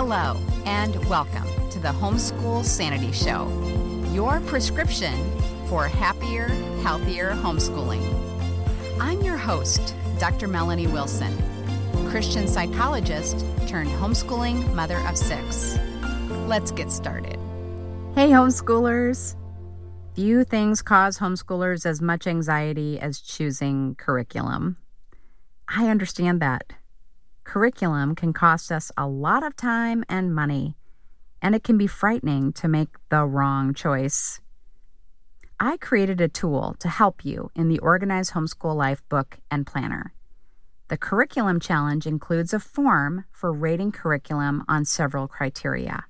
Hello, and welcome to the Homeschool Sanity Show, your prescription for happier, healthier homeschooling. I'm your host, Dr. Melanie Wilson, Christian psychologist turned homeschooling mother of six. Let's get started. Hey, homeschoolers. Few things cause homeschoolers as much anxiety as choosing curriculum. I understand that. Curriculum can cost us a lot of time and money, and it can be frightening to make the wrong choice. I created a tool to help you in the Organized Homeschool Life book and planner. The Curriculum Challenge includes a form for rating curriculum on several criteria.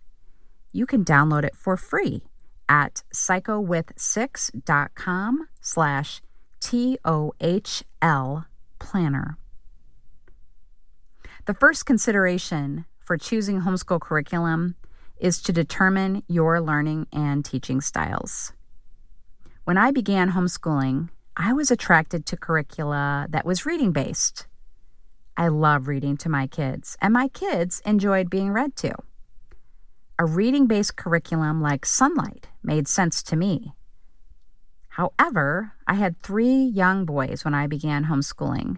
You can download it for free at psychowith6.com slash T-O-H-L planner. The first consideration for choosing homeschool curriculum is to determine your learning and teaching styles. When I began homeschooling, I was attracted to curricula that was reading based. I love reading to my kids, and my kids enjoyed being read to. A reading based curriculum like Sonlight made sense to me. However, I had three young boys when I began homeschooling.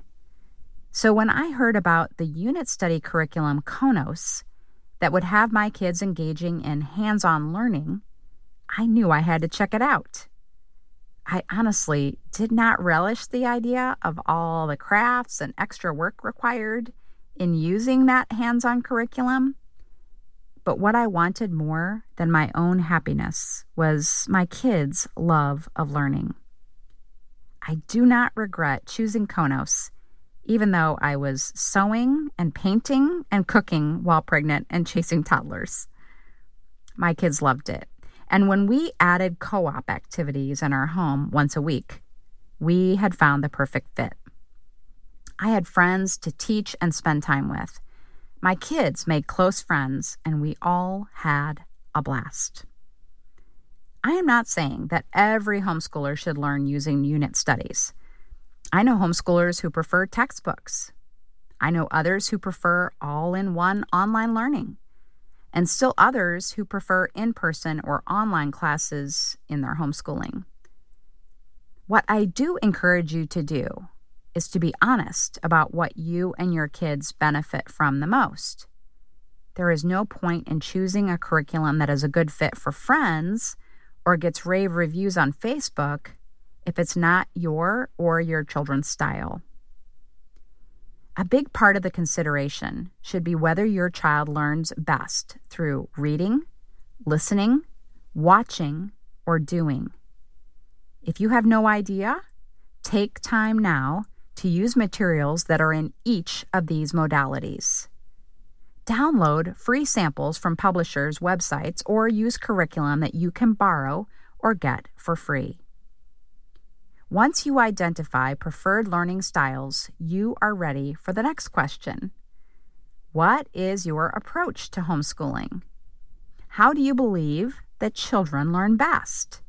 So when I heard about the unit study curriculum Konos that would have my kids engaging in hands on learning, I knew I had to check it out. I honestly did not relish the idea of all the crafts and extra work required in using that hands on curriculum. But what I wanted more than my own happiness was my kids' love of learning. I do not regret choosing Konos, even though I was sewing and painting and cooking while pregnant and chasing toddlers. My kids loved it. And when we added co op activities in our home once a week, we had found the perfect fit. I had friends to teach and spend time with my kids made close friends, and we all had a blast. I am not saying that every homeschooler should learn using unit studies. I know homeschoolers who prefer textbooks. I know others who prefer all in one online learning, and still others who prefer in person or online classes in their homeschooling. What I do encourage you to do is to be honest about what you and your kids benefit from the most. There is no point in choosing a curriculum that is a good fit for friends or gets rave reviews on Facebook if it's not your or your children's style. A big part of the consideration should be whether your child learns best through reading, listening, watching, or doing. If you have no idea, take time now to use materials that are in each of these modalities. Download free samples from publishers' websites or use curriculum that you can borrow or get for free. Once you identify preferred learning styles, you are ready for the next question What is your approach to homeschooling? How do you believe that children learn best?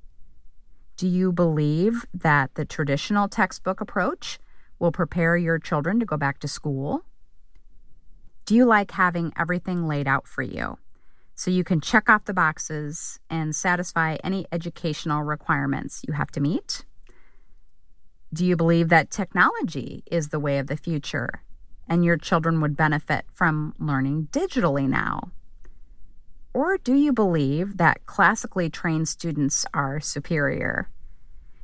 Do you believe that the traditional textbook approach will prepare your children to go back to school? Do you like having everything laid out for you so you can check off the boxes and satisfy any educational requirements you have to meet? Do you believe that technology is the way of the future and your children would benefit from learning digitally now? Or do you believe that classically trained students are superior?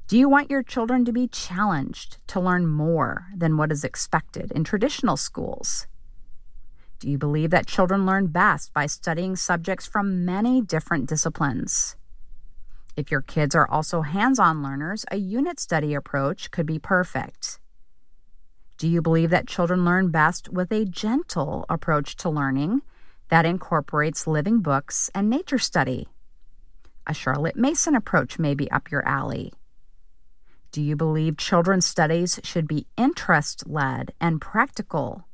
Do you want your children to be challenged to learn more than what is expected in traditional schools? Do you believe that children learn best by studying subjects from many different disciplines? If your kids are also hands on learners, a unit study approach could be perfect. Do you believe that children learn best with a gentle approach to learning that incorporates living books and nature study? A Charlotte Mason approach may be up your alley. Do you believe children's studies should be interest led and practical?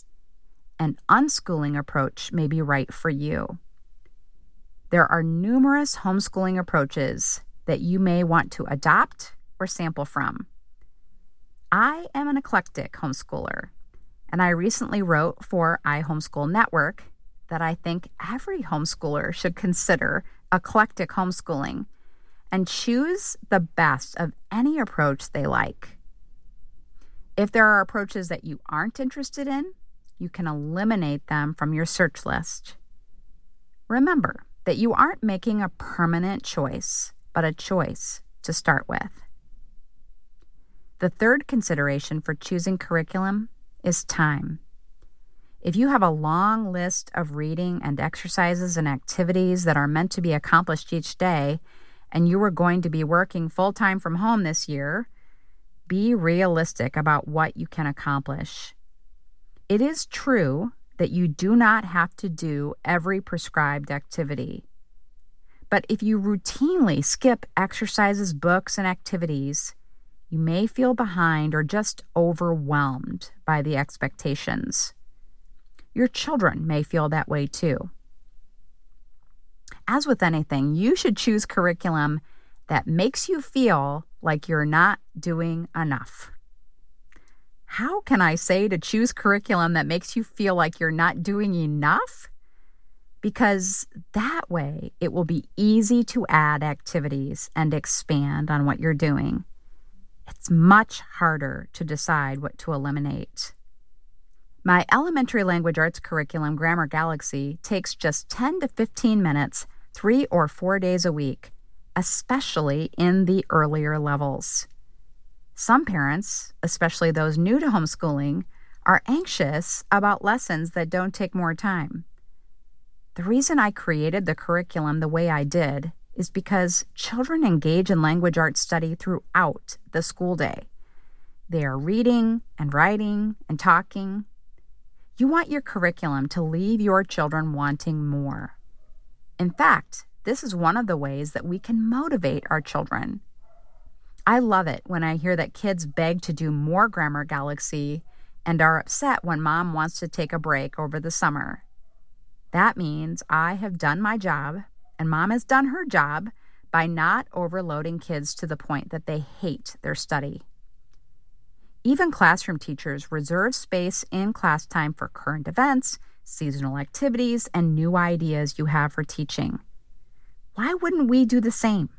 An unschooling approach may be right for you. There are numerous homeschooling approaches that you may want to adopt or sample from. I am an eclectic homeschooler, and I recently wrote for iHomeschool Network, that I think every homeschooler should consider eclectic homeschooling and choose the best of any approach they like. If there are approaches that you aren't interested in, you can eliminate them from your search list. Remember that you aren't making a permanent choice, but a choice to start with. The third consideration for choosing curriculum is time. If you have a long list of reading and exercises and activities that are meant to be accomplished each day, and you are going to be working full time from home this year, be realistic about what you can accomplish. It is true that you do not have to do every prescribed activity. But if you routinely skip exercises, books, and activities, you may feel behind or just overwhelmed by the expectations. Your children may feel that way too. As with anything, you should choose curriculum that makes you feel like you're not doing enough. How can I say to choose curriculum that makes you feel like you're not doing enough? Because that way it will be easy to add activities and expand on what you're doing. It's much harder to decide what to eliminate. My elementary language arts curriculum, Grammar Galaxy, takes just 10 to 15 minutes, three or four days a week especially in the earlier levels. Some parents, especially those new to homeschooling, are anxious about lessons that don't take more time. The reason I created the curriculum the way I did is because children engage in language arts study throughout the school day. They are reading and writing and talking. You want your curriculum to leave your children wanting more. In fact, this is one of the ways that we can motivate our children. I love it when I hear that kids beg to do more Grammar Galaxy and are upset when mom wants to take a break over the summer. That means I have done my job and mom has done her job by not overloading kids to the point that they hate their study. Even classroom teachers reserve space in class time for current events, seasonal activities, and new ideas you have for teaching. Why wouldn't we do the same?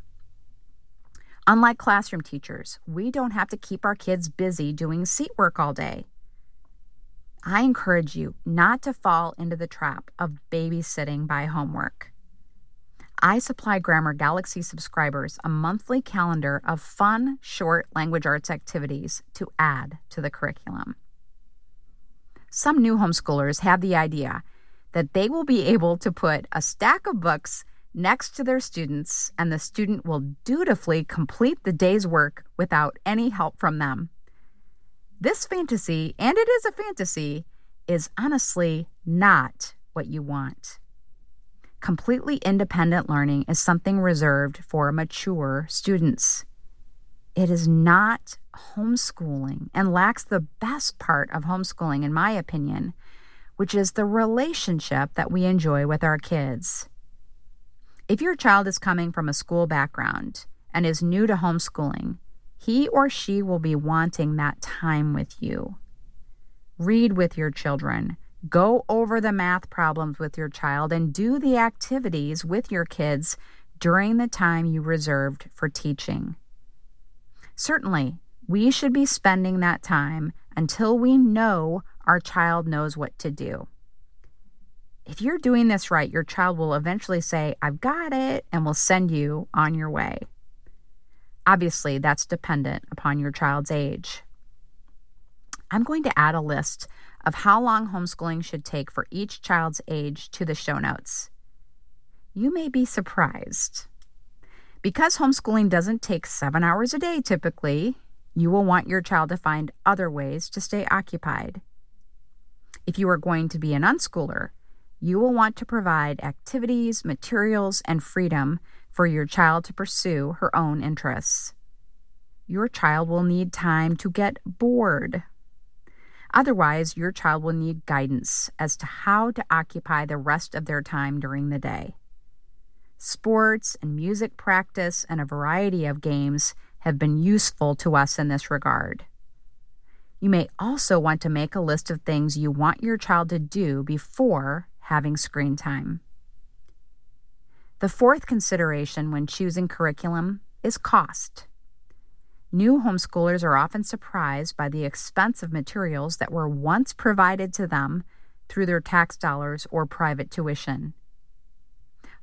Unlike classroom teachers, we don't have to keep our kids busy doing seat work all day. I encourage you not to fall into the trap of babysitting by homework. I supply Grammar Galaxy subscribers a monthly calendar of fun, short language arts activities to add to the curriculum. Some new homeschoolers have the idea that they will be able to put a stack of books next to their students, and the student will dutifully complete the day's work without any help from them. This fantasy, and it is a fantasy, is honestly not what you want. Completely independent learning is something reserved for mature students. It is not homeschooling and lacks the best part of homeschooling, in my opinion, which is the relationship that we enjoy with our kids. If your child is coming from a school background and is new to homeschooling, he or she will be wanting that time with you. Read with your children. Go over the math problems with your child and do the activities with your kids during the time you reserved for teaching. Certainly, we should be spending that time until we know our child knows what to do if you're doing this right, your child will eventually say, I've got it, and will send you on your way. Obviously, that's dependent upon your child's age. I'm going to add a list of how long homeschooling should take for each child's age to the show notes. You may be surprised. Because homeschooling doesn't take seven hours a day typically, you will want your child to find other ways to stay occupied. If you are going to be an unschooler, you will want to provide activities, materials, and freedom for your child to pursue her own interests. Your child will need time to get bored. Otherwise, your child will need guidance as to how to occupy the rest of their time during the day. Sports and music practice and a variety of games have been useful to us in this regard. You may also want to make a list of things you want your child to do before having screen time. The fourth consideration when choosing curriculum is cost. New homeschoolers are often surprised by the expense of materials that were once provided to them through their tax dollars or private tuition.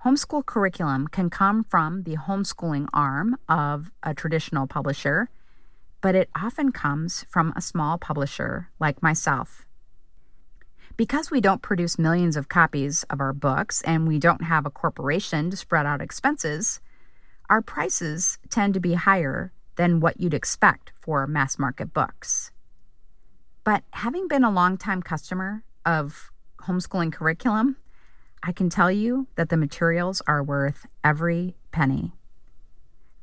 Homeschool curriculum can come from the homeschooling arm of a traditional publisher, but it often comes from a small publisher like myself. Because we don't produce millions of copies of our books and we don't have a corporation to spread out expenses, our prices tend to be higher than what you'd expect for mass market books. But having been a longtime customer of homeschooling curriculum, I can tell you that the materials are worth every penny.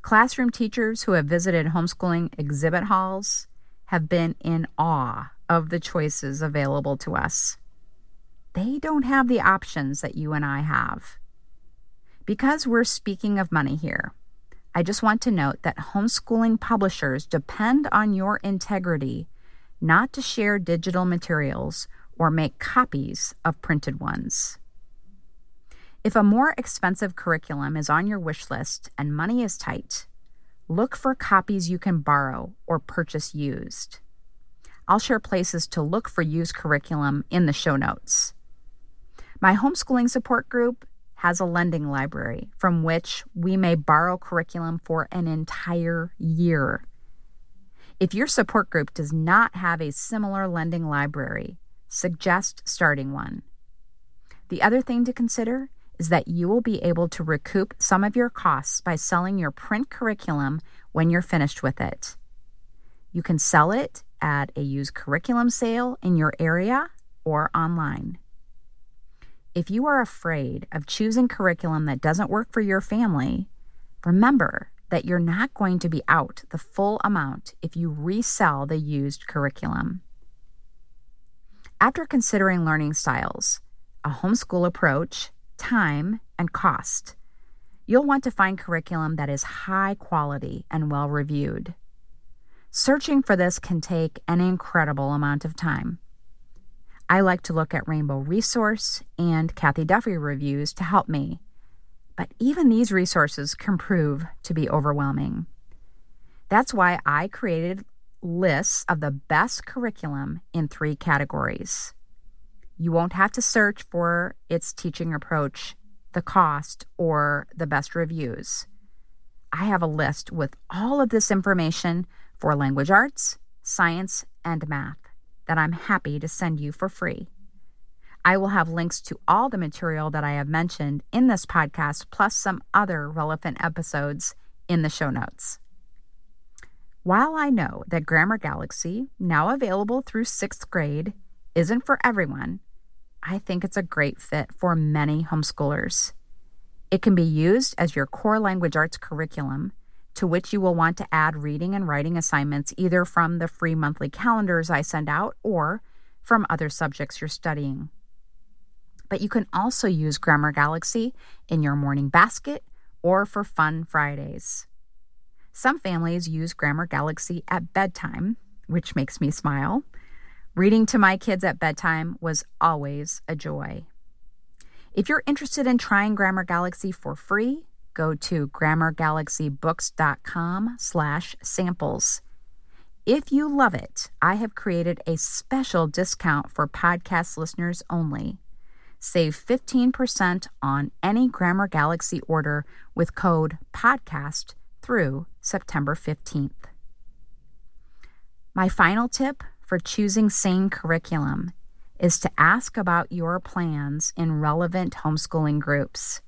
Classroom teachers who have visited homeschooling exhibit halls have been in awe of the choices available to us. They don't have the options that you and I have. Because we're speaking of money here, I just want to note that homeschooling publishers depend on your integrity not to share digital materials or make copies of printed ones. If a more expensive curriculum is on your wish list and money is tight, look for copies you can borrow or purchase used. I'll share places to look for used curriculum in the show notes. My homeschooling support group has a lending library from which we may borrow curriculum for an entire year. If your support group does not have a similar lending library, suggest starting one. The other thing to consider is that you will be able to recoup some of your costs by selling your print curriculum when you're finished with it. You can sell it at a used curriculum sale in your area or online. If you are afraid of choosing curriculum that doesn't work for your family, remember that you're not going to be out the full amount if you resell the used curriculum. After considering learning styles, a homeschool approach, time, and cost. You'll want to find curriculum that is high quality and well reviewed. Searching for this can take an incredible amount of time. I like to look at Rainbow Resource and Cathy Duffy reviews to help me, but even these resources can prove to be overwhelming. That's why I created lists of the best curriculum in three categories you won't have to search for its teaching approach, the cost, or the best reviews. I have a list with all of this information for language arts, science, and math that I'm happy to send you for free. I will have links to all the material that I have mentioned in this podcast, plus some other relevant episodes in the show notes. While I know that Grammar Galaxy, now available through sixth grade, isn't for everyone, I think it's a great fit for many homeschoolers. It can be used as your core language arts curriculum, to which you will want to add reading and writing assignments either from the free monthly calendars I send out or from other subjects you're studying. But you can also use Grammar Galaxy in your morning basket or for fun Fridays. Some families use Grammar Galaxy at bedtime, which makes me smile. Reading to my kids at bedtime was always a joy. If you're interested in trying Grammar Galaxy for free, go to grammargalaxybooks.com slash samples. If you love it, I have created a special discount for podcast listeners only. Save 15% on any Grammar Galaxy order with code PODCAST through September 15th. My final tip for choosing sane curriculum is to ask about your plans in relevant homeschooling groups.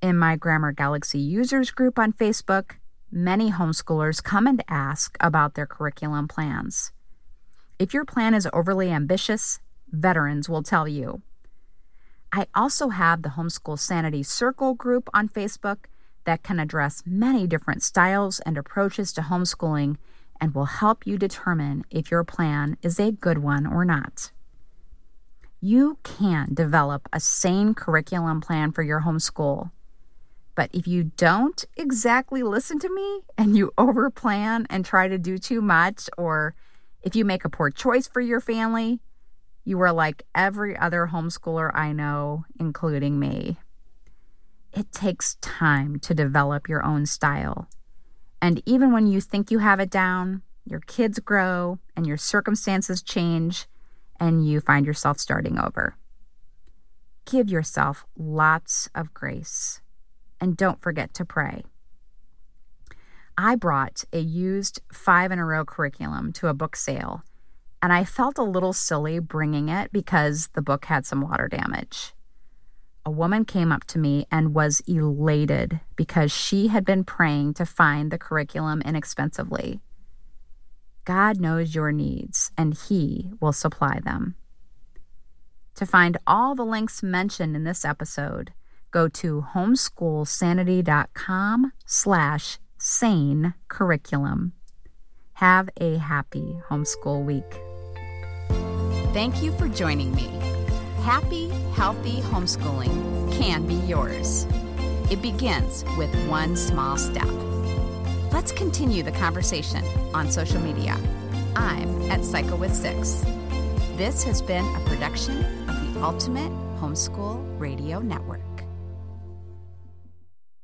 In my Grammar Galaxy users group on Facebook, many homeschoolers come and ask about their curriculum plans. If your plan is overly ambitious, veterans will tell you. I also have the Homeschool Sanity Circle group on Facebook that can address many different styles and approaches to homeschooling and will help you determine if your plan is a good one or not. You can develop a sane curriculum plan for your homeschool. But if you don't exactly listen to me and you overplan and try to do too much, or if you make a poor choice for your family, You are like every other homeschooler I know, including me. It takes time to develop your own style. And even when you think you have it down, your kids grow and your circumstances change, and you find yourself starting over. Give yourself lots of grace. And don't forget to pray. I brought a used five in a row curriculum to a book sale, and I felt a little silly bringing it because the book had some water damage. A woman came up to me and was elated because she had been praying to find the curriculum inexpensively. God knows your needs, and He will supply them. To find all the links mentioned in this episode, go to homeschoolsanity.com slash sane curriculum. Have a happy homeschool week. Thank you for joining me. Happy, healthy homeschooling can be yours. It begins with one small step. Let's continue the conversation on social media. I'm at Psycho with Six. This has been a production of the Ultimate Homeschool Radio Network.